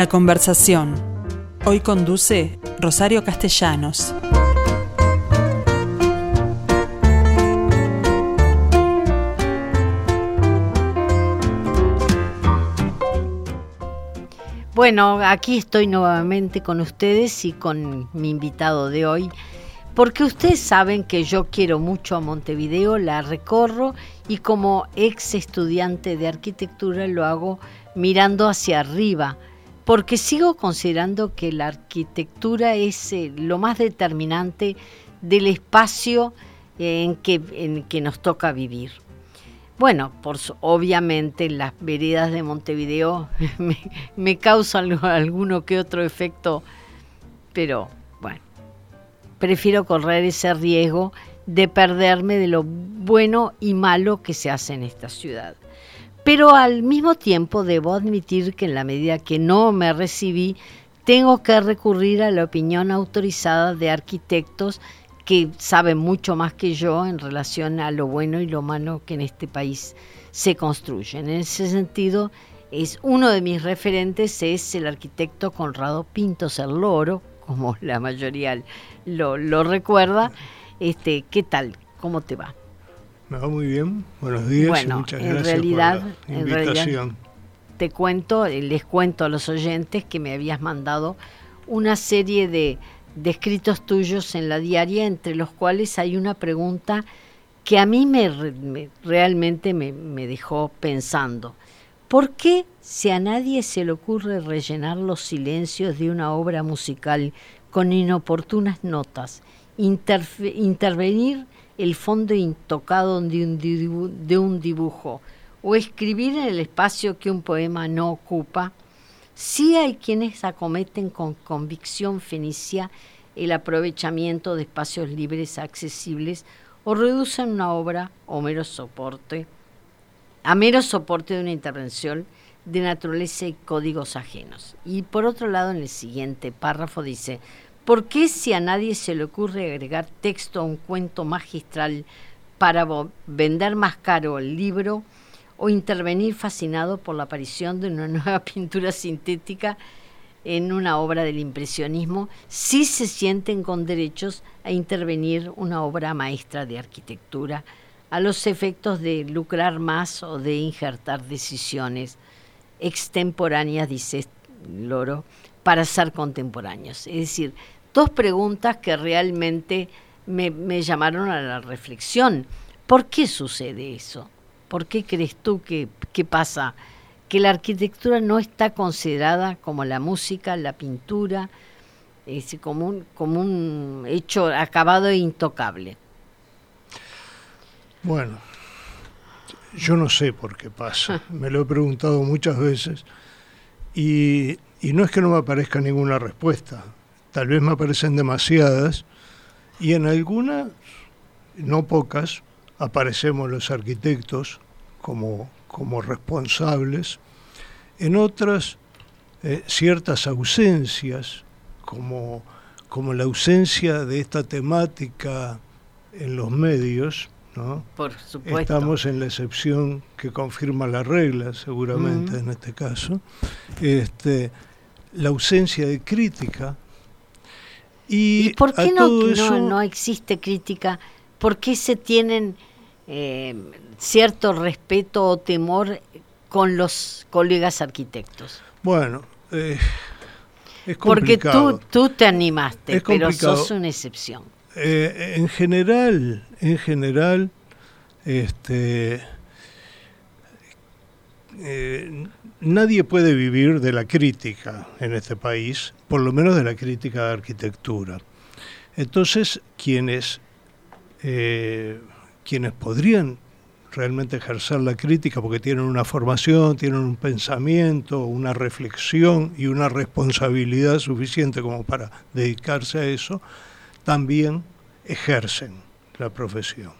La conversación. Hoy conduce Rosario Castellanos. Bueno, aquí estoy nuevamente con ustedes y con mi invitado de hoy, porque ustedes saben que yo quiero mucho a Montevideo, la recorro y como ex estudiante de arquitectura lo hago mirando hacia arriba, porque sigo considerando que la arquitectura es eh, lo más determinante del espacio en que, que nos toca vivir. Bueno, por, obviamente las veredas de Montevideo me, me causan alguno que otro efecto, pero bueno, prefiero correr ese riesgo de perderme de lo bueno y malo que se hace en esta ciudad. Pero al mismo tiempo debo admitir que en la medida que no me recibí, tengo que recurrir a la opinión autorizada de arquitectos que sabe mucho más que yo en relación a lo bueno y lo malo que en este país se construye. En ese sentido, es uno de mis referentes es el arquitecto Conrado Pintos el como la mayoría lo, lo recuerda. Este, ¿Qué tal? ¿Cómo te va? Me va muy bien. Buenos días bueno, muchas en gracias realidad, por la en realidad, invitación. te cuento, les cuento a los oyentes que me habías mandado una serie de de escritos tuyos en la diaria, entre los cuales hay una pregunta que a mí me, me realmente me, me, dejó pensando. ¿Por qué si a nadie se le ocurre rellenar los silencios de una obra musical con inoportunas notas, intervenir el fondo intocado de un, dibujo, o escribir en el espacio que un poema no ocupa? Sí hay quienes acometen con convicción fenicia el aprovechamiento de espacios libres accesibles o reducen una obra o mero soporte a mero soporte de una intervención de naturaleza y códigos ajenos. Y por otro lado, en el siguiente párrafo dice, ¿por qué si a nadie se le ocurre agregar texto a un cuento magistral para vender más caro el libro, o intervenir fascinado por la aparición de una nueva pintura sintética en una obra del impresionismo, sí se sienten con derechos a intervenir una obra maestra de arquitectura a los efectos de lucrar más o de injertar decisiones extemporáneas, dice Loro, para ser contemporáneos. Es decir, dos preguntas que realmente me, me llamaron a la reflexión. ¿Por qué sucede eso? ¿Por qué crees tú que, que pasa? Que la arquitectura no está considerada como la música, la pintura, es como, un, como un hecho acabado e intocable. Bueno, yo no sé por qué pasa, me lo he preguntado muchas veces y, y no es que no me aparezca ninguna respuesta, tal vez me aparecen demasiadas y en algunas, no pocas, aparecemos los arquitectos como, como responsables, en otras eh, ciertas ausencias, como, como la ausencia de esta temática en los medios, ¿no? Por supuesto. Estamos en la excepción que confirma la regla, seguramente, en este caso. Este, la ausencia de crítica. Y, ¿Y por qué no, no, eso- no existe crítica? ¿Por qué se tienen eh, cierto respeto o temor con los colegas arquitectos? Bueno, eh, es Porque complicado. tú, tú te animaste, Es pero sos una excepción. Eh, en general, en general, este, eh, nadie puede vivir de la crítica en este país, por lo menos de la crítica de arquitectura. Entonces, quienes, eh, quienes podrían realmente ejercer la crítica porque tienen una formación, tienen un pensamiento, una reflexión y una responsabilidad suficiente como para dedicarse a eso, también ejercen la profesión.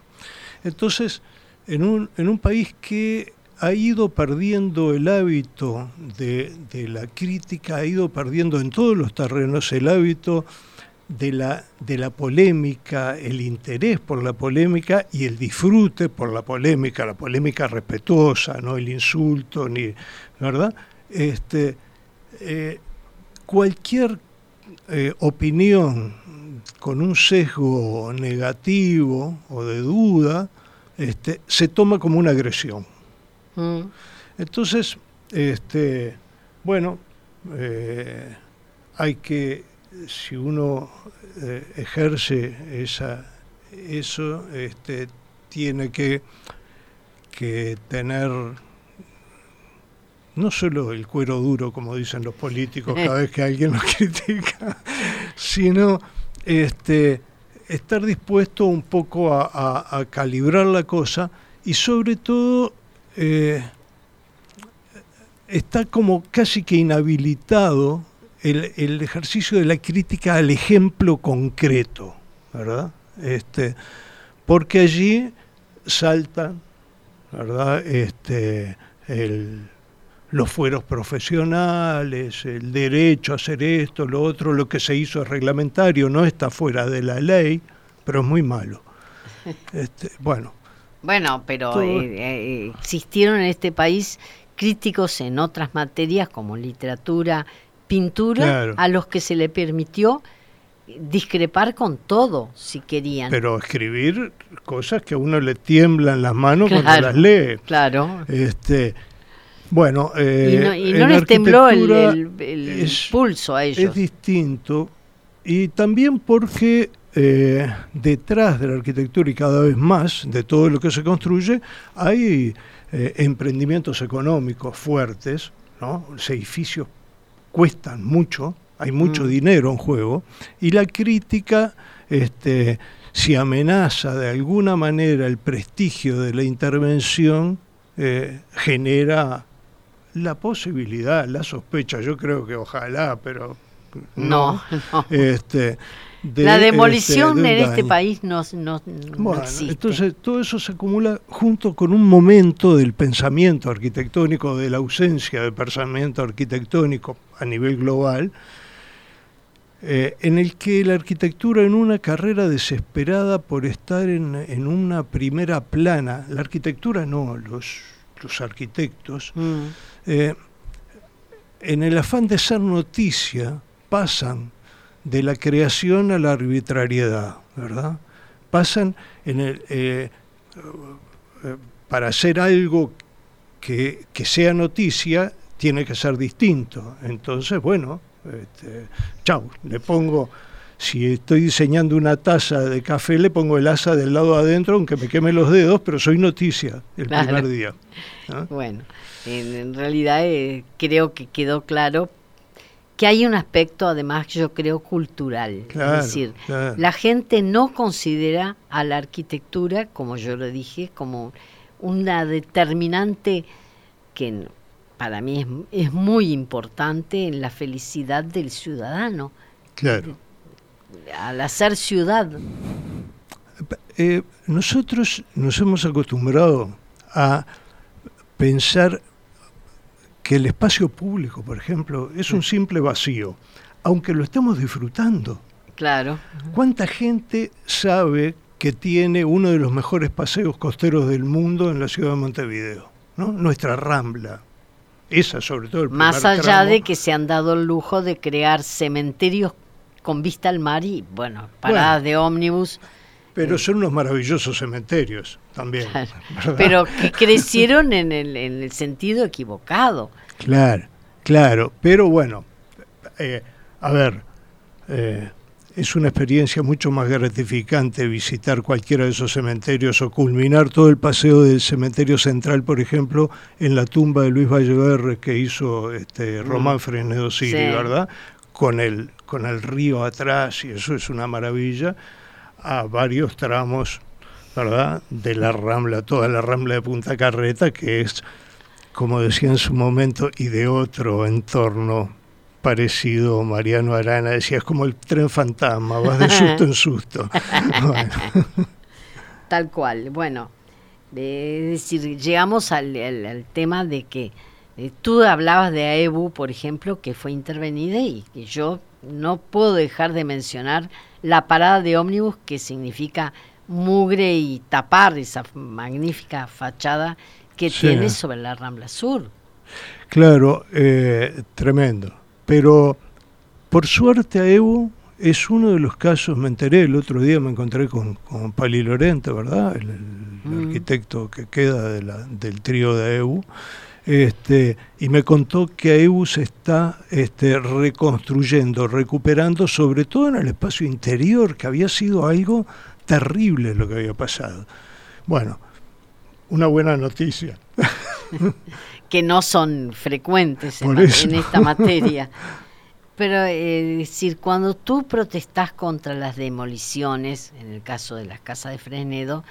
Entonces, en un, en un país que ha ido perdiendo el hábito de, la crítica, ha ido perdiendo en todos los terrenos el hábito de la, polémica, el interés por la polémica y el disfrute por la polémica, la polémica respetuosa, no el insulto, ni, ¿verdad? Este, eh, cualquier opinión con un sesgo negativo o de duda este, se toma como una agresión. Mm. Entonces, este, bueno, hay que, si uno ejerce esa, eso, este, tiene que, que tener no solo el cuero duro, como dicen los políticos cada vez que alguien los critica, sino este, estar dispuesto un poco a, calibrar la cosa y sobre todo eh, está como casi que inhabilitado el, el, ejercicio de la crítica al ejemplo concreto, ¿verdad? Este, porque allí saltan, ¿verdad? Este, los fueros profesionales, el derecho a hacer esto, lo otro, lo que se hizo es reglamentario, no está fuera de la ley, pero es muy malo. Este, bueno. Bueno, pero eh, eh, existieron en este país críticos en otras materias como literatura, pintura, a los que se le permitió discrepar con todo, si querían. Pero escribir cosas que a uno le tiemblan las manos cuando las lee. Claro. Este, bueno, eh, y no, les tembló el, pulso a ellos. Es distinto y también porque eh, detrás de la arquitectura y cada vez más de todo lo que se construye hay eh, emprendimientos económicos fuertes, ¿no? Los edificios cuestan mucho, hay mucho mm. dinero en juego, y la crítica, este, si amenaza de alguna manera el prestigio de la intervención, eh, genera la posibilidad, la sospecha, yo creo que ojalá, pero no. Este, la demolición este, en este país no, no, bueno, Entonces todo eso se acumula junto con un momento del pensamiento arquitectónico, de la ausencia de pensamiento arquitectónico a nivel global, eh, en el que la arquitectura en una carrera desesperada por estar en, una primera plana, la arquitectura no, los, los arquitectos, mm. eh, en el afán de ser noticia, pasan de la creación a la arbitrariedad, ¿verdad? Pasan en el, eh, para hacer algo que, que sea noticia, tiene que ser distinto. Entonces, bueno, este, chau, le pongo, si estoy diseñando una taza de café, le pongo el asa del lado adentro, aunque me queme los dedos, pero soy noticia el primer día. Bueno, en, realidad eh, creo que quedó claro que hay un aspecto, además, yo creo, cultural. es decir, la gente no considera a la arquitectura, como yo lo dije, como una determinante que para mí es, muy importante en la felicidad del ciudadano. Claro. Al hacer ciudad. Eh, nosotros nos hemos acostumbrado a pensar que el espacio público, por ejemplo, es un simple vacío, aunque lo estemos disfrutando. Claro. ¿Cuánta gente sabe que tiene uno de los mejores paseos costeros del mundo en la ciudad de Montevideo? ¿no? Nuestra Rambla, esa sobre todo. El Más allá de que se han dado el lujo de crear cementerios con vista al mar y, bueno, paradas de ómnibus. Pero son unos maravillosos cementerios también. Pero que crecieron en el, en el sentido equivocado. Claro, claro. Pero bueno, eh, a ver, eh, es una experiencia mucho más gratificante visitar cualquiera de esos cementerios o culminar todo el paseo del cementerio central, por ejemplo, en la tumba de Luis Valleverre que hizo este, mm. Román Frenedo Siri, ¿verdad? Con el, con el río atrás, y eso es una maravilla, a varios tramos, ¿verdad? De la rambla, toda la rambla de Punta Carreta, que es, como decía en su momento, y de otro entorno parecido Mariano Arana, decía, es como el tren fantasma, vas de susto en susto. Tal cual, bueno, es decir, llegamos al, tema de que eh, tú hablabas de AEBU, por ejemplo, que fue intervenida y que yo no puedo dejar de mencionar la parada de ómnibus que significa mugre y tapar esa magnífica fachada que tiene sobre la Rambla Sur. Claro, eh, tremendo Pero por suerte a Evo es uno de los casos, me enteré el otro día, me encontré con, con Pali Lorente, ¿verdad? El, Mm. arquitecto que queda de la- del trío de EU. Este, y me contó que EU se está este, reconstruyendo, recuperando, sobre todo en el espacio interior, que había sido algo terrible lo que había pasado. Bueno, una buena noticia. que no son frecuentes en, esta materia. Pero eh, decir, cuando tú protestás contra las demoliciones, en el caso de las casas de Fresnedo,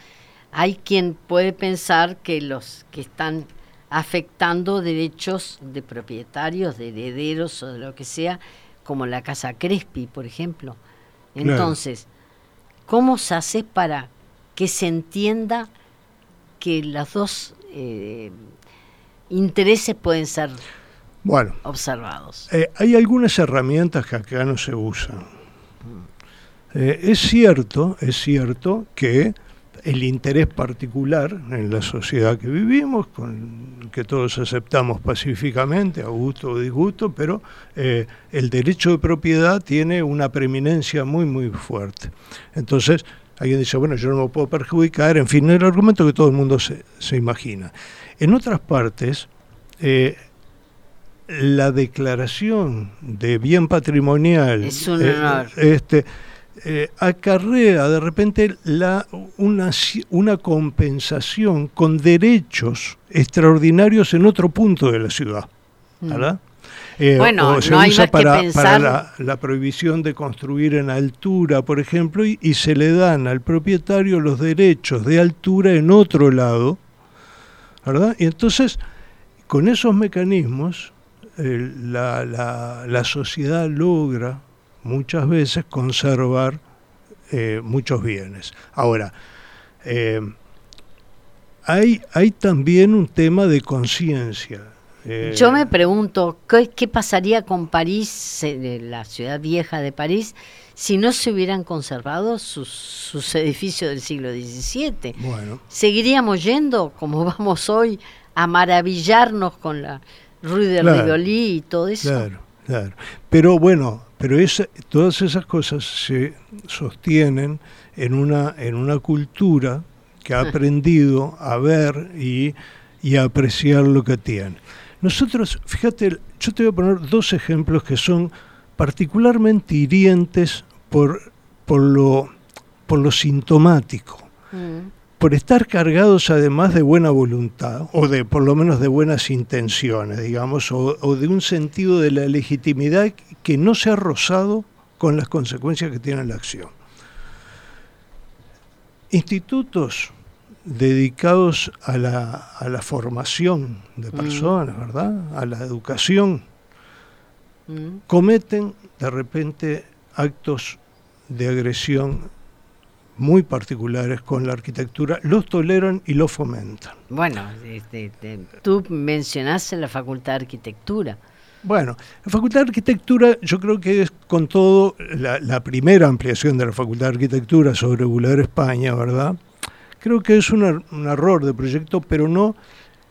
hay quien puede pensar que los que están afectando derechos de propietarios, de herederos o de lo que sea, como la casa Crespi, por ejemplo. Claro. Entonces, ¿cómo se hace para que se entienda que los dos eh, intereses pueden ser Bueno, observados? Eh, hay algunas herramientas que acá no se usan. Eh, es cierto, es cierto que el interés particular en la sociedad que vivimos, con que todos aceptamos pacíficamente, a gusto o disgusto, pero eh, el derecho de propiedad tiene una preeminencia muy, muy fuerte. Entonces, alguien dice, bueno, yo no me puedo perjudicar, en fin, el argumento que todo el mundo se, se imagina. En otras partes, eh, la declaración de bien patrimonial Es un eh, honor. este, eh, acarrea de repente la, una, una compensación con derechos extraordinarios en otro punto de la ciudad. ¿verdad? Eh, Mm. Bueno, o se no hay usa para, pensar- la, la prohibición de construir en altura, por ejemplo, y, y se le dan al propietario los derechos de altura en otro lado, ¿verdad? Y entonces, con esos mecanismos, eh, la, la- la sociedad logra muchas veces conservar eh, muchos bienes. Ahora, eh, hay, hay también un tema de conciencia. Eh, Yo me pregunto, ¿qué, qué pasaría con París, eh, la ciudad vieja de París, si no se hubieran conservado sus, sus edificios del siglo XVII? Bueno, ¿Seguiríamos yendo, como vamos hoy, a maravillarnos con la Rue de Claro, Rivoli y todo eso? Claro, claro. Pero bueno, pero esa- todas esas cosas se sostienen en una, en una cultura que ha aprendido a ver y, y a apreciar lo que tiene. Nosotros, fíjate, yo te voy a poner dos ejemplos que son particularmente hirientes por, por, lo, por lo sintomático Mm. Por estar cargados además de buena voluntad, o de por lo menos de buenas intenciones, digamos, o, o de un sentido de la legitimidad que no se ha rozado con las consecuencias que tiene la acción. Institutos dedicados a la, a la formación de personas, ¿verdad? A la educación, Mm. cometen de repente actos de agresión muy particulares con la arquitectura, los toleran y los fomentan. Bueno, este, este, tú mencionaste la Facultad de Arquitectura. Bueno, la Facultad de Arquitectura yo creo que es con todo la, la primera ampliación de la Facultad de Arquitectura sobre Bular España, ¿verdad? Creo que es un, er- un error de proyecto, pero no,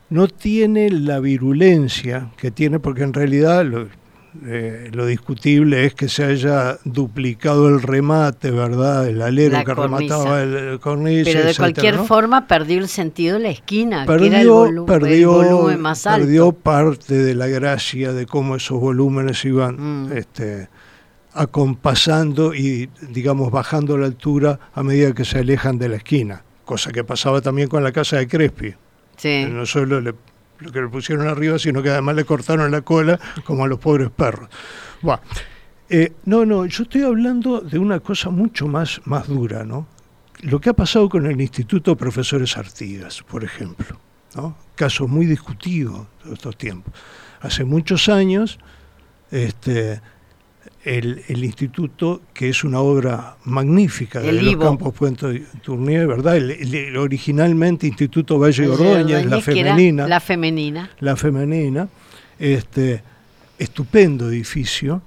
no tiene la virulencia que tiene, porque en realidad lo, eh, lo discutible es que se haya duplicado el remate, ¿verdad? El alero La que cornisa. remataba el, el cornisa, Pero de etcétera, cualquier ¿no? forma perdió el sentido de la esquina, que era el, perdió, el volumen más alto. perdió parte de la gracia de cómo esos volúmenes iban Mm. este, acompasando y, digamos, bajando la altura a medida que se alejan de la esquina. Cosa que pasaba también con la casa de Crespi. Sí. No solo le- lo que le pusieron arriba, sino que además le cortaron la cola como a los pobres perros. Buah. Eh, no, no, yo estoy hablando de una cosa mucho más, más dura, ¿no? Lo que ha pasado con el Instituto Profesores Artigas, por ejemplo, ¿no? Caso muy discutido de estos tiempos. Hace muchos años, este, el, el instituto, que es una obra magnífica de El los Ivo. Campos Puente Tournier, ¿verdad? El, originalmente Instituto Valle Valle Ordóñez, la femenina La femenina. la femenina, este estupendo edificio,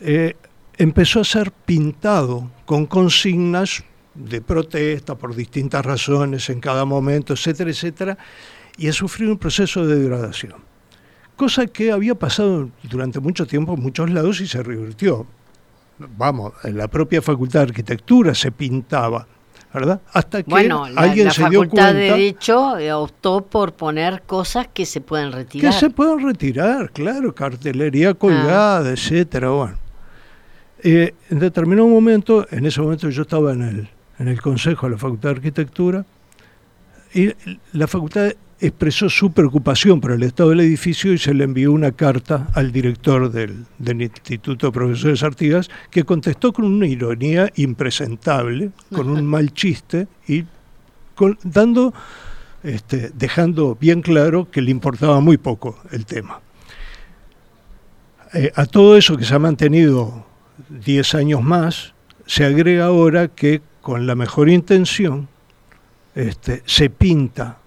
eh, empezó a ser pintado con consignas de protesta por distintas razones en cada momento, etcétera, etcétera, y ha sufrido un proceso de degradación. Cosa que había pasado durante mucho tiempo en muchos lados y se revirtió. Vamos, en la propia Facultad de Arquitectura se pintaba, ¿verdad? Hasta que bueno, la, alguien la se dio Facultad cuenta de Derecho eh, optó por poner cosas que se pueden que retirar. se pueden retirar, claro, cartelería colgada, etcétera, bueno. Eh, en determinado momento, en ese momento yo estaba en el, en el Consejo de la Facultad de Arquitectura, y la facultad expresó su preocupación por el estado del edificio y se le envió una carta al director del, del Instituto de Profesores Artigas, que contestó con una ironía impresentable, con un mal chiste y dando, este, dejando bien claro que le importaba muy poco el tema. Eh, a todo eso que se ha mantenido 10 años más, se agrega ahora que con la mejor intención este, se pinta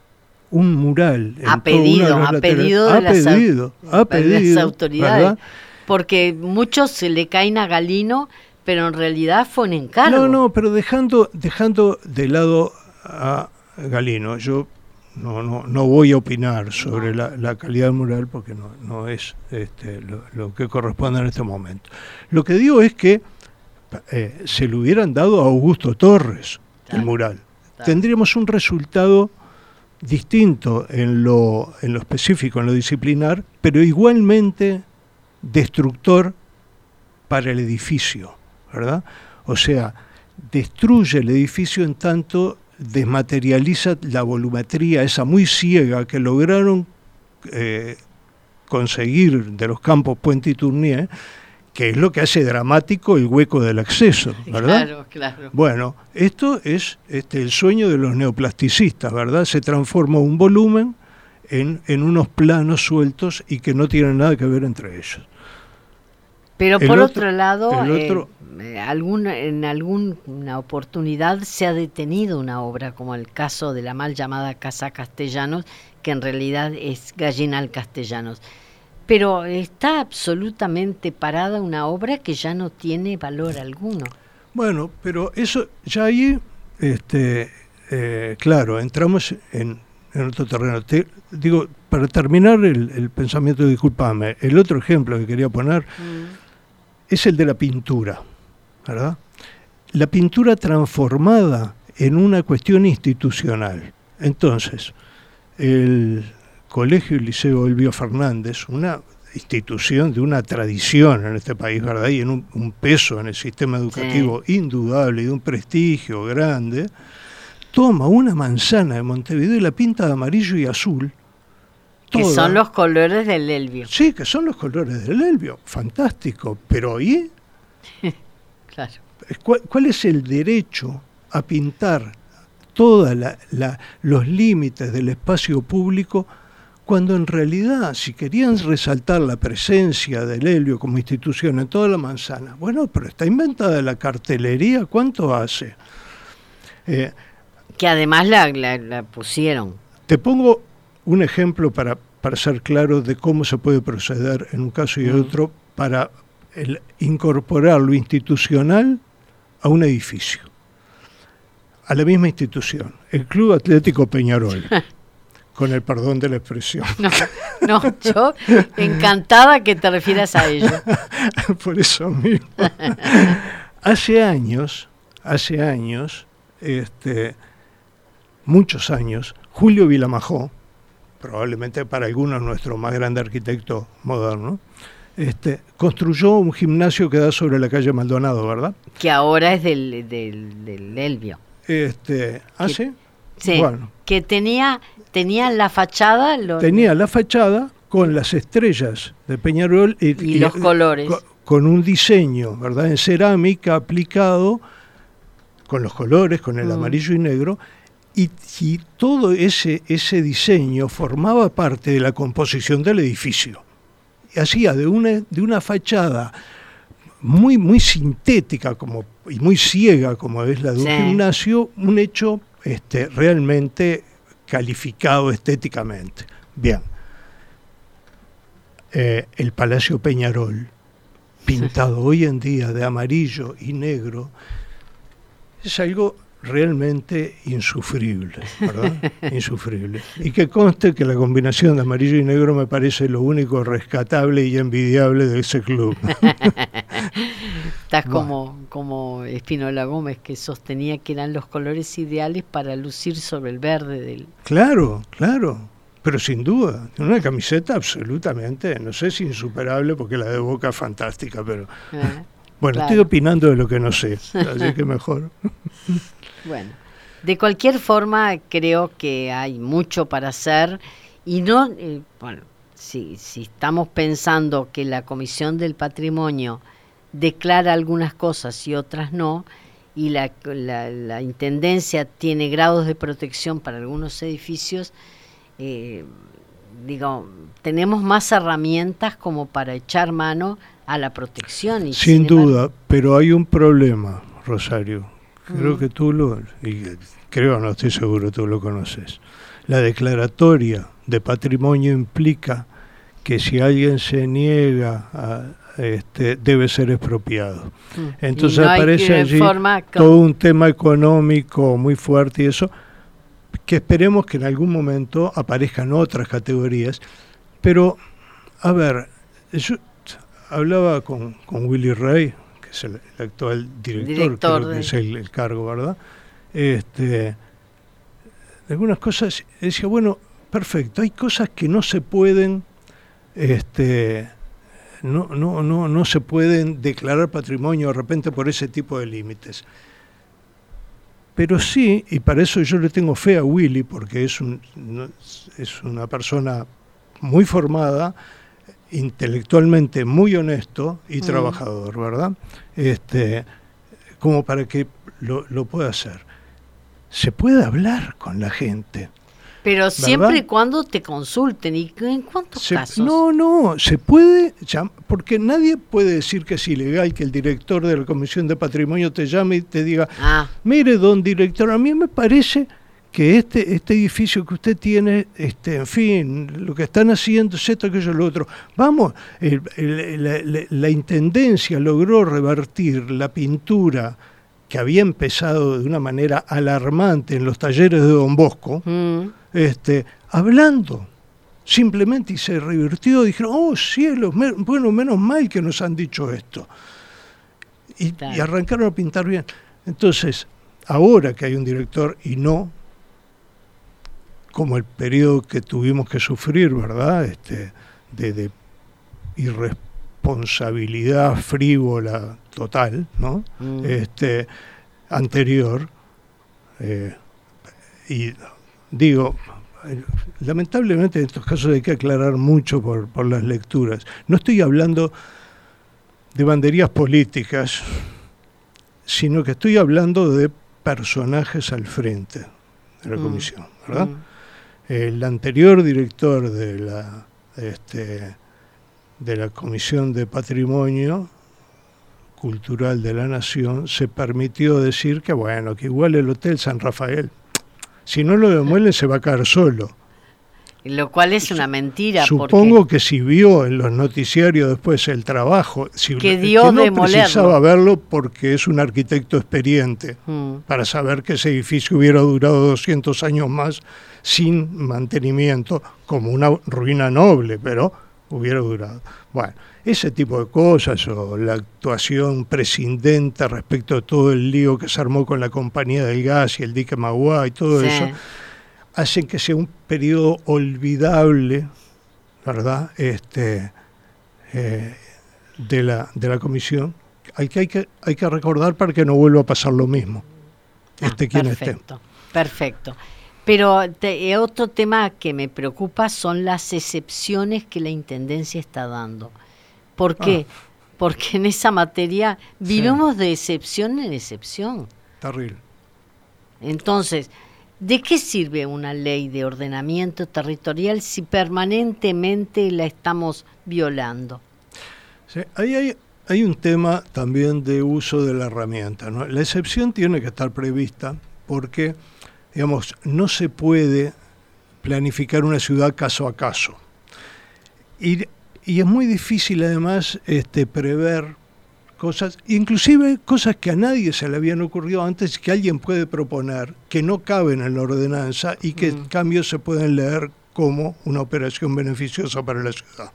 un mural. A pedido, a laterales. pedido de Ha las pedido, autoridades. ¿verdad? Porque muchos se le caen a Galino, pero en realidad fue un encargo. No, no, pero dejando, dejando de lado a Galino, yo no, no, no voy a opinar sobre la, la calidad del mural porque no, no es este, lo, lo que corresponde en este momento. Lo que digo es que eh, se le hubieran dado a Augusto Torres el mural. claro. Tendríamos un resultado distinto en lo, en lo específico, en lo disciplinar, pero igualmente destructor para el edificio, ¿verdad? O sea, destruye el edificio en tanto desmaterializa la volumetría esa muy ciega que lograron eh, conseguir de los campos Puente y Tournier, que es lo que hace dramático el hueco del acceso, ¿verdad? Claro, claro. Bueno, esto es este, el sueño de los neoplasticistas, ¿verdad? Se transforma un volumen en, en unos planos sueltos y que no tienen nada que ver entre ellos. Pero El por otro- otro, lado, el eh, otro- eh, algún- en alguna oportunidad se ha detenido una obra, como el caso de la mal llamada Casa Castellanos, que en realidad es Gallinal Castellanos. Pero está absolutamente parada una obra que ya no tiene valor alguno. Bueno, pero eso ya ahí, este, eh, claro, entramos en, en otro terreno. Te- digo, para terminar el, el pensamiento, discúlpame, el otro ejemplo que quería poner es el de la pintura, ¿verdad? La pintura transformada en una cuestión institucional. Entonces, el Colegio y Liceo Elvio Fernández, una institución de una tradición en este país, ¿verdad? Y en un, un peso en el sistema educativo indudable y de un prestigio grande, toma una manzana de Montevideo y la pinta de amarillo y azul. Que toda. son los colores del Elvio. Sí, que son los colores del Elvio, fantástico. Pero ¿y Claro. cuál, cuál es el derecho a pintar todos los límites del espacio público cuando en realidad, si querían resaltar la presencia del Helio como institución en toda la manzana, bueno, pero está inventada la cartelería, ¿cuánto hace? Eh, Que además la, la- la pusieron. te pongo un ejemplo para, para ser claro de cómo se puede proceder en un caso y en otro para el- incorporar lo institucional a un edificio, a la misma institución, el Club Atlético Peñarol, con el perdón de la expresión. No, no, yo encantada que te refieras a ello. Por eso mismo. hace años, hace años, este, muchos años, Julio Vilamajó, probablemente para algunos nuestro más grande arquitecto moderno, este, construyó un gimnasio que da sobre la calle Maldonado, ¿verdad? Que ahora es del, del, del Elvio. Este, ¿Ah, Que- sí? Sí, Bueno. que tenía, tenía la fachada Tenía la fachada con las estrellas de Peñarol y, y los colores. co- con un diseño, ¿verdad? En cerámica aplicado con los colores, con el Mm. amarillo y negro, y, y todo ese, ese diseño formaba parte de la composición del edificio. Y hacía de una, de una fachada muy, muy sintética como, y muy ciega como es la de un Sí. gimnasio, un hecho este, realmente calificado estéticamente. Bien. Eh, el Palacio Peñarol, pintado hoy en día de amarillo y negro, es algo realmente insufrible, ¿verdad? insufrible. Y que conste que la combinación de amarillo y negro me parece lo único rescatable y envidiable de ese club. Estás como, como Espinola Gómez, que sostenía que eran los colores ideales para lucir sobre el verde del... Claro, claro, pero sin duda, una camiseta absolutamente, no sé si insuperable, porque la de Boca es fantástica, pero... Eh, bueno, estoy opinando de lo que no sé, así que mejor. Bueno, de cualquier forma creo que hay mucho para hacer y no, eh, bueno, si, si estamos pensando que la Comisión del Patrimonio declara algunas cosas y otras no, y la, la, Intendencia tiene grados de protección para algunos edificios, eh, digo, tenemos más herramientas como para echar mano a la protección. Y sin, duda, pero hay un problema, Rosario. Creo mm. que tú lo, y creo, no estoy seguro, tú lo conoces. La declaratoria de patrimonio implica que si alguien se niega a, este, debe ser expropiado. Mm. Entonces aparece allí todo un tema económico muy fuerte y eso, que esperemos que en algún momento aparezcan otras categorías. Pero, a ver, yo hablaba con, con Willy Rey, que es el, actual director, creo que es el, cargo, ¿verdad? Este, algunas cosas, decía, bueno, perfecto, hay cosas que no se pueden este, no, no, no, no se pueden declarar patrimonio de repente por ese tipo de límites. Pero sí, y para eso yo le tengo fe a Willy, porque es, un, es una persona muy formada, intelectualmente muy honesto y mm. trabajador, ¿verdad? Este, como para que lo, lo pueda hacer. Se puede hablar con la gente. Pero siempre y cuando te consulten. ¿Y en cuántos casos? No, no, se puede, porque nadie puede decir que es ilegal que el director de la Comisión de Patrimonio te llame y te diga, ah. mire, don director, a mí me parece que este, este edificio que usted tiene, este, en fin, lo que están haciendo es esto, aquello, lo otro. Vamos, la, Intendencia logró revertir la pintura que había empezado de una manera alarmante en los talleres de Don Bosco, mm este, hablando simplemente y se revirtió, dijeron, oh cielos, bueno, menos mal que nos han dicho esto. Y, arrancaron a pintar bien. Entonces, ahora que hay un director y no como el periodo que tuvimos que sufrir, ¿verdad? Este, de, irresponsabilidad frívola total, ¿no? Mm. Este, anterior. Eh, y digo, lamentablemente en estos casos hay que aclarar mucho por, por las lecturas. No estoy hablando de banderías políticas, sino que estoy hablando de personajes al frente de la mm. comisión, ¿verdad? Mm. El anterior director de la, este, de la Comisión de Patrimonio Cultural de la Nación se permitió decir que, bueno, que igual el Hotel San Rafael si no lo demuelen se va a caer solo. Lo cual es una mentira. Supongo que si vio en los noticiarios después el trabajo, si que dio no precisaba verlo porque es un arquitecto experiente, mm. para saber que ese edificio hubiera durado 200 años más sin mantenimiento, como una ruina noble, pero hubiera durado. Bueno, ese tipo de cosas, o la actuación prescindente respecto a todo el lío que se armó con la compañía del gas y el dique Magua y todo eso, hacen que sea un periodo olvidable, ¿verdad? Este, eh, de, la, de la comisión. Hay que, hay, que, hay que recordar para que no vuelva a pasar lo mismo. Ah, este quien perfecto, Perfecto. Pero eh, otro tema que me preocupa son las excepciones que la Intendencia está dando. ¿Por qué? Ah. Porque en esa materia vivimos de excepción en excepción. Terrible. Entonces, ¿de qué sirve una ley de ordenamiento territorial si permanentemente la estamos violando? Ahí hay, un tema también de uso de la herramienta. La excepción tiene que estar prevista porque, digamos, no se puede planificar una ciudad caso a caso. Y y es muy difícil además este, prever cosas, inclusive cosas que a nadie se le habían ocurrido antes que alguien puede proponer, que no caben en la ordenanza y que en cambio se pueden leer como una operación beneficiosa para la ciudad.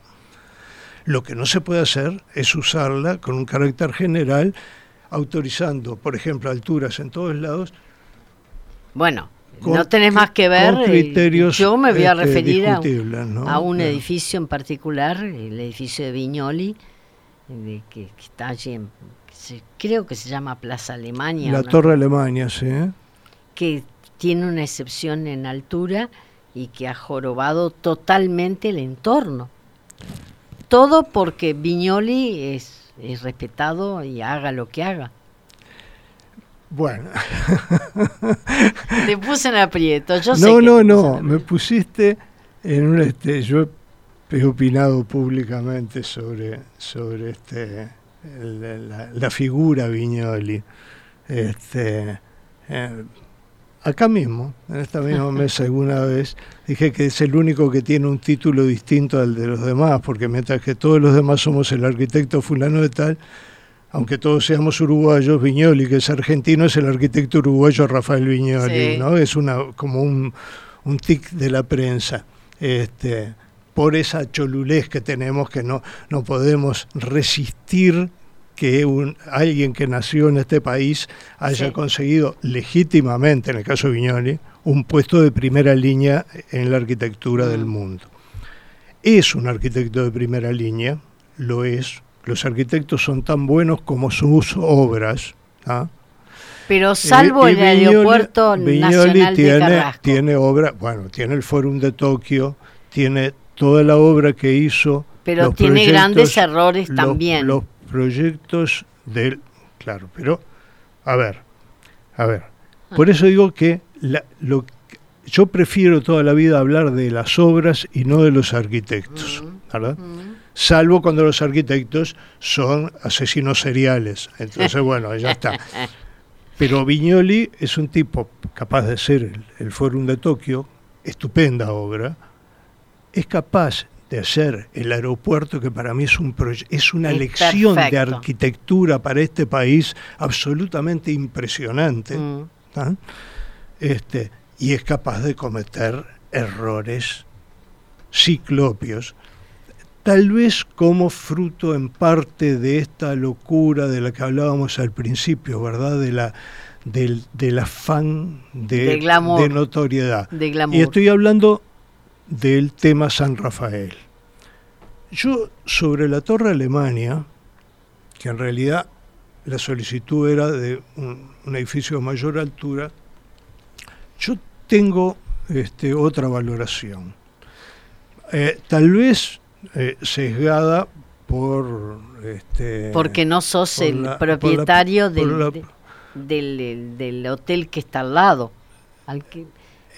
Lo que no se puede hacer es usarla con un carácter general, autorizando, por ejemplo, alturas en todos lados. Bueno, no tenés más que ver. Con criterios Yo me voy a este, referir a, discutibles, ¿no? a un edificio en particular, el edificio de Viñoli, de que, que está allí, en, que se- creo que se llama Plaza Alemania, La Torre Alemania, sí. ¿eh? que tiene una excepción en altura y que ha jorobado totalmente el entorno. Todo porque Viñoli es, es respetado y haga lo que haga. Bueno, Te puse en aprieto. Yo sé no, que no, no, me pusiste en un este, yo he opinado públicamente sobre sobre este el- la, la figura Viñoli. Este eh, acá mismo, en esta misma mesa alguna vez dije que es el único que tiene un título distinto al de los demás, porque mientras que todos los demás somos el arquitecto fulano de tal, aunque todos seamos uruguayos, Viñoli, que es argentino, es el arquitecto uruguayo Rafael Viñoli, Sí. ¿no? Es una como un, un tic de la prensa. Este, por esa cholulez que tenemos que no, no podemos resistir que un, alguien que nació en este país haya Sí. conseguido legítimamente, en el caso de Viñoli, un puesto de primera línea en la arquitectura del Mm. mundo. Es un arquitecto de primera línea, lo es. Los arquitectos son tan buenos como sus obras. ¿ah? Pero salvo Y- y el Viñoli- aeropuerto Viñoli nacional tiene, de Carrasco. tiene obra, bueno, tiene el Fórum de Tokio, tiene toda la obra que hizo. pero los tiene grandes errores los- también. Los proyectos del. Claro, pero. A ver, a ver. Ah. Por eso digo que la- lo, yo prefiero toda la vida hablar de las obras y no de los arquitectos, ¿verdad? Mm. Salvo cuando los arquitectos son asesinos seriales. Entonces, bueno, ya está. Pero Viñoli es un tipo capaz de ser el, el Fórum de Tokio, estupenda obra, es capaz de hacer el aeropuerto que para mí es un es una Es lección de arquitectura para este país absolutamente impresionante. Mm. ¿ah? Este, y es capaz de cometer errores ciclopios, tal vez como fruto en parte de esta locura de la que hablábamos al principio, ¿verdad? De la, del, del afán de, De glamour. de notoriedad. De glamour. Y estoy hablando del tema San Rafael. Yo sobre la Torre Alemania, que en realidad la solicitud era de un, un edificio de mayor altura, yo tengo este, otra valoración. Eh, tal vez eh, sesgada por... Este, Porque no sos por el la- por la- propietario por del, la- de- del, del- del hotel que está al lado. Al que,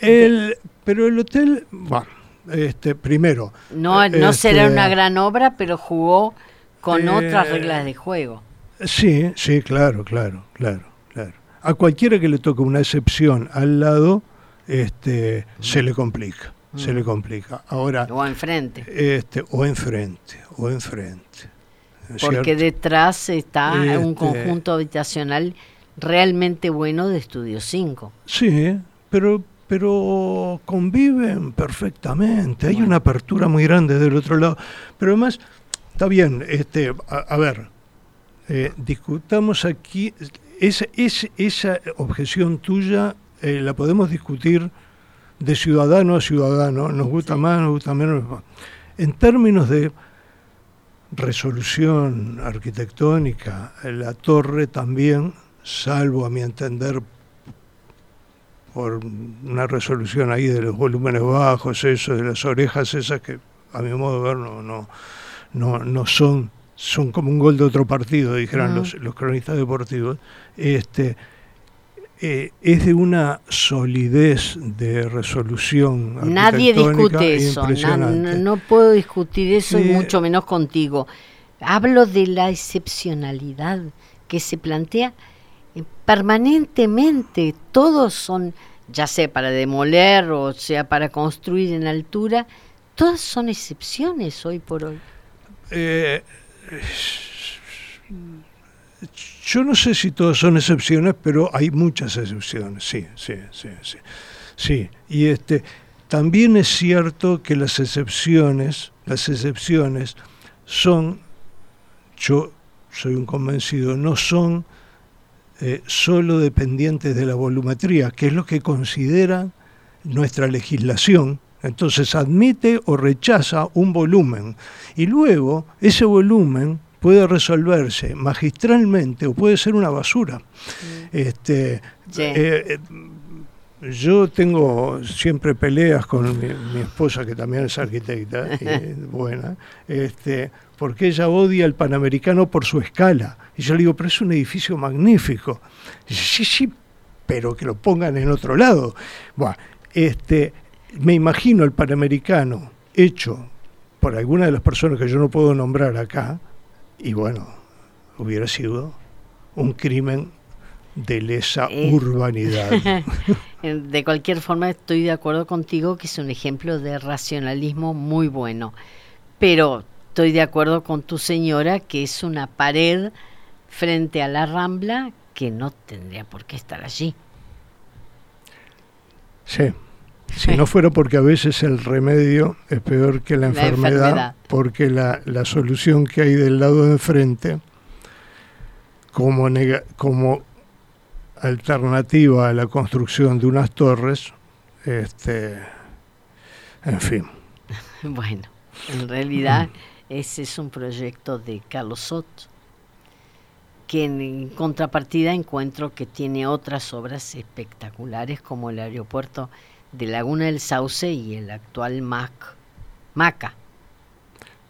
el- pero el hotel, bueno, este, primero, no, no Este, será una gran obra, pero jugó con Eh, otras reglas de juego. Sí, sí, claro, claro, claro, claro. A cualquiera que le toque una excepción al lado, este, se le complica, se le complica. Ahora, O enfrente. este, o enfrente, o enfrente. ¿no es Porque cierto? detrás está un Este- conjunto habitacional realmente bueno de Estudio 5. Sí, pero, pero conviven perfectamente. Hay una apertura muy grande del otro lado. Pero además, está bien, este, a, a ver, eh, discutamos aquí, esa, esa, esa objeción tuya eh, la podemos discutir de ciudadano a ciudadano, nos gusta más, nos gusta menos. En términos de resolución arquitectónica, la torre también, salvo a mi entender por una resolución ahí de los volúmenes bajos, eso, de las orejas esas que a mi modo de ver no, no, no, no son, son como un gol de otro partido, dijeran los, los cronistas deportivos, este, eh, es de una solidez de resolución. Nadie discute eso. na- no, no puedo discutir eso y Sí. mucho menos contigo. Hablo de la excepcionalidad que se plantea eh, permanentemente. Todos son, ya sea para demoler o sea para construir en altura, todas son excepciones hoy por hoy. Eh, Yo no sé si todos son excepciones, pero hay muchas excepciones, sí, sí, sí, sí. Sí, y este también es cierto que las excepciones, las excepciones son, yo soy un convencido, no son eh, solo dependientes de la volumetría, que es lo que considera nuestra legislación. Entonces admite o rechaza un volumen y luego ese volumen puede resolverse magistralmente o puede ser una basura. Mm. Este, eh, eh, yo tengo siempre peleas con mi, esposa, que también es arquitecta, y buena, este, porque ella odia el Panamericano por su escala. Y yo le digo, pero es un edificio magnífico. Y dice, sí, sí, pero que lo pongan en otro lado. Bueno, este, me imagino el Panamericano hecho por alguna de las personas que yo no puedo nombrar acá, y bueno, hubiera sido un crimen de lesa eh, urbanidad. de cualquier forma, estoy de acuerdo contigo que es un ejemplo de racionalismo muy bueno. Pero estoy de acuerdo con tu señora que es una pared frente a la rambla que no tendría por qué estar allí. Sí. Si no fuera porque a veces el remedio es peor que la, enfermedad, porque la, la, solución que hay del lado de enfrente, como, como alternativa a la construcción de unas torres, este, en fin. Bueno, en realidad ese es un proyecto de Carlos Soto, que en contrapartida encuentro que tiene otras obras espectaculares como el aeropuerto de Laguna del Sauce y el actual MAC, MACA.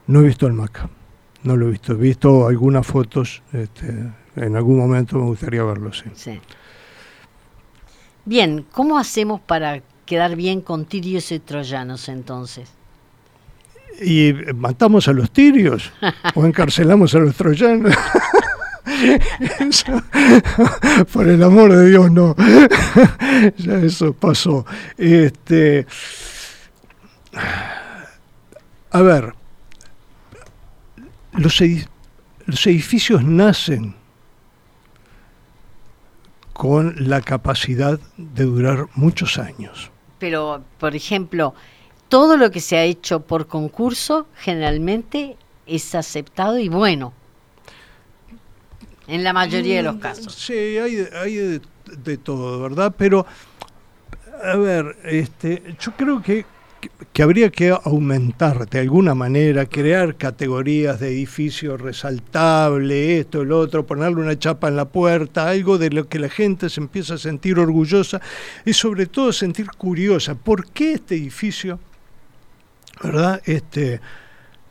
No he visto el MACA, no lo he visto. He visto algunas fotos, este, en algún momento me gustaría verlo, sí. sí. Bien, ¿cómo hacemos para quedar bien con tirios y troyanos entonces? ¿Y matamos a los tirios o encarcelamos a los troyanos? por el amor de Dios, no. ya eso pasó. Este, a ver, los edificios nacen con la capacidad de durar muchos años. Pero, por ejemplo, todo lo que se ha hecho por concurso generalmente es aceptado y bueno, en la mayoría de los mm, casos. Sí, hay, hay de, todo, ¿verdad? Pero, a ver, este, yo creo que que, habría que aumentar de alguna manera, crear categorías de edificio resaltable, esto, el otro, ponerle una chapa en la puerta, algo de lo que la gente se empieza a sentir orgullosa y sobre todo sentir curiosa. ¿Por qué este edificio, verdad? Este,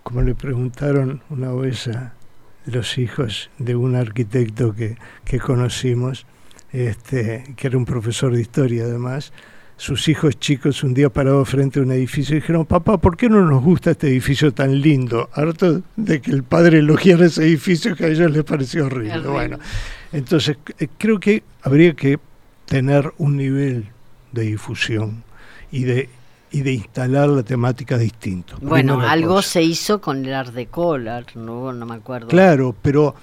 como le preguntaron una vez a los hijos de un arquitecto que, que conocimos, este, que era un profesor de historia además, sus hijos chicos un día parados frente a un edificio y dijeron, papá, ¿por qué no nos gusta este edificio tan lindo? Harto de que el padre elogiara ese edificio que a ellos les pareció horrible. Bueno, entonces eh, creo que habría que tener un nivel de difusión y de y de instalar la temática distinto. Bueno, algo se hizo con el Art Deco, no, no me acuerdo. Claro, pero,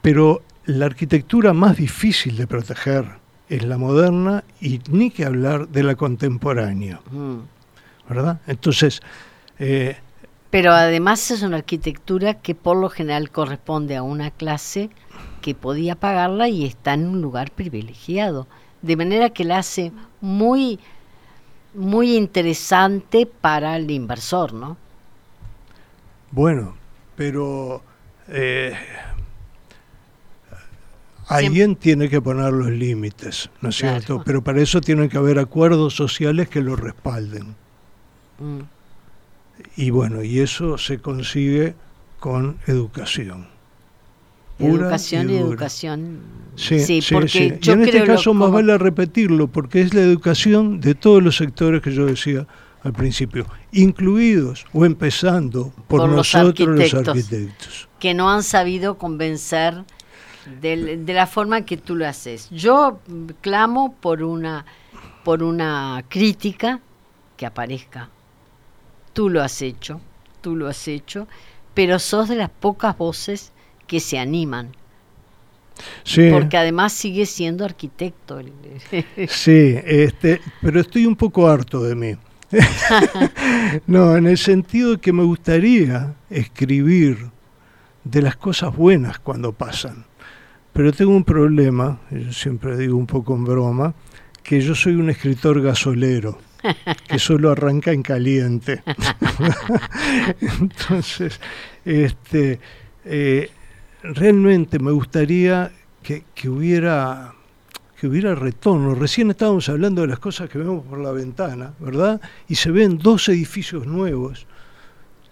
pero la arquitectura más difícil de proteger es la moderna y ni que hablar de la contemporánea. Mm. ¿Verdad? Entonces... Eh, Pero además es una arquitectura que por lo general corresponde a una clase que podía pagarla y está en un lugar privilegiado. De manera que la hace muy, muy interesante para el inversor, ¿no? Bueno, pero... Eh, Alguien tiene que poner los límites, ¿no es cierto? Pero para eso tienen que haber acuerdos sociales que lo respalden. Mm. Y bueno, y eso se consigue con educación. Educación y, educación. Sí, sí, porque y en este caso más vale repetirlo, porque es la educación de todos los sectores que yo decía al principio, incluidos o empezando por, nosotros los arquitectos. Que no han sabido convencer de, la forma que tú lo haces. Yo clamo por una, por una crítica que aparezca. Tú lo has hecho, tú lo has hecho, pero sos de las pocas voces que se animan. Sí. Porque además sigue siendo arquitecto. Sí, este, pero estoy un poco harto de mí. no, en el sentido de que me gustaría escribir de las cosas buenas cuando pasan. Pero tengo un problema, yo siempre digo un poco en broma, que yo soy un escritor gasolero, que solo arranca en caliente. Entonces, este, eh, realmente me gustaría que, que, hubiera que hubiera retorno. Recién estábamos hablando de las cosas que vemos por la ventana, ¿verdad? Y se ven dos edificios nuevos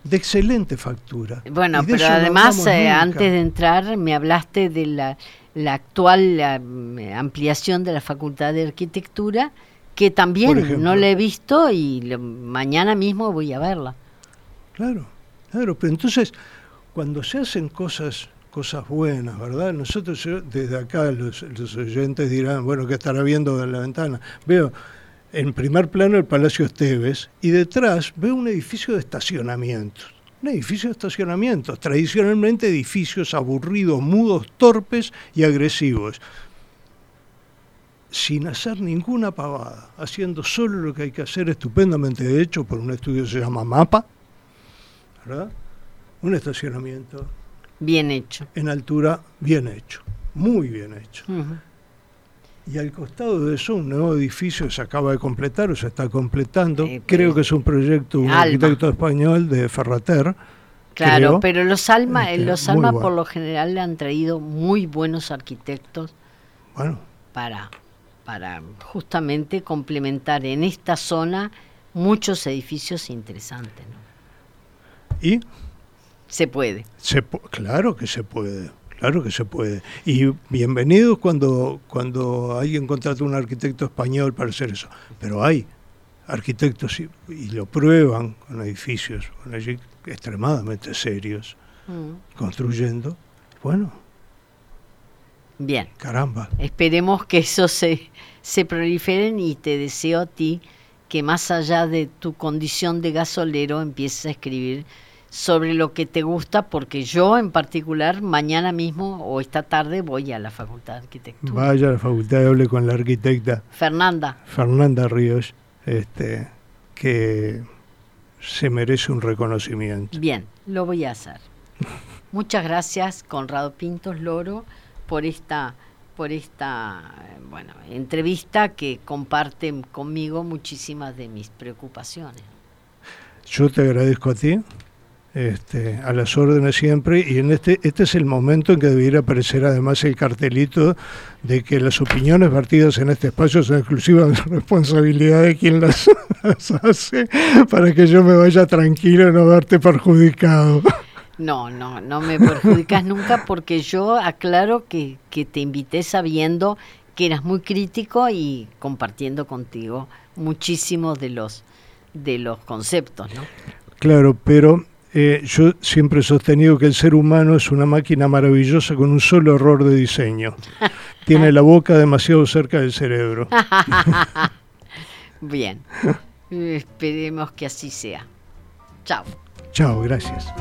de excelente factura. Bueno, pero además, eh, antes de entrar, me hablaste de la, la actual la, mm, ampliación de la Facultad de Arquitectura, que también no la he visto y lo, mañana mismo voy a verla. Claro, claro, pero entonces, cuando se hacen cosas cosas buenas, ¿verdad? Nosotros desde acá los, los oyentes dirán, bueno, ¿qué estará viendo de la ventana? Veo en primer plano el Palacio Esteves y detrás veo un edificio de estacionamientos. Un edificio de estacionamientos, tradicionalmente edificios aburridos, mudos, torpes y agresivos, sin hacer ninguna pavada, haciendo solo lo que hay que hacer estupendamente hecho por un estudio que se llama MAPA, ¿verdad? Un estacionamiento. Bien hecho. En altura, bien hecho, muy bien hecho. Y al costado de eso, un nuevo edificio se acaba de completar o se está completando. creo que es un proyecto de un arquitecto español de Ferrater. Claro, pero los Alma, este, los Alma por lo general le han traído muy buenos arquitectos bueno. para, para justamente complementar en esta zona muchos edificios interesantes. ¿Y? Se puede. Se, claro que se puede. Claro que se puede. Y bienvenidos cuando, cuando alguien contrata a un arquitecto español para hacer eso. Pero hay arquitectos y, lo prueban con edificios con extremadamente serios, mm. construyendo. Bueno. Bien. Caramba. Esperemos que eso se, se proliferen y te deseo a ti que más allá de tu condición de gasolero empieces a escribir sobre lo que te gusta, porque yo en particular mañana mismo o esta tarde voy a la Facultad de Arquitectura. Vaya a la facultad, hable con la arquitecta. Fernanda. Fernanda Ríos, este, que se merece un reconocimiento. Bien, lo voy a hacer. Muchas gracias, Conrado Pintos Loro, por esta por esta bueno, entrevista que comparte conmigo muchísimas de mis preocupaciones. Yo te agradezco a ti este, a las órdenes siempre y en este este es el momento en que debiera aparecer además el cartelito de que las opiniones vertidas en este espacio son exclusivas de responsabilidad de quien las, hace para que yo me vaya tranquilo y no verte perjudicado. No, no, no me perjudicas nunca porque yo aclaro que, que te invité sabiendo que eras muy crítico y compartiendo contigo muchísimos de los de los conceptos, ¿no? Claro, pero eh, yo siempre he sostenido que el ser humano es una máquina maravillosa con un solo error de diseño. Tiene la boca demasiado cerca del cerebro. Bien, esperemos que así sea. Chao. Chao, gracias.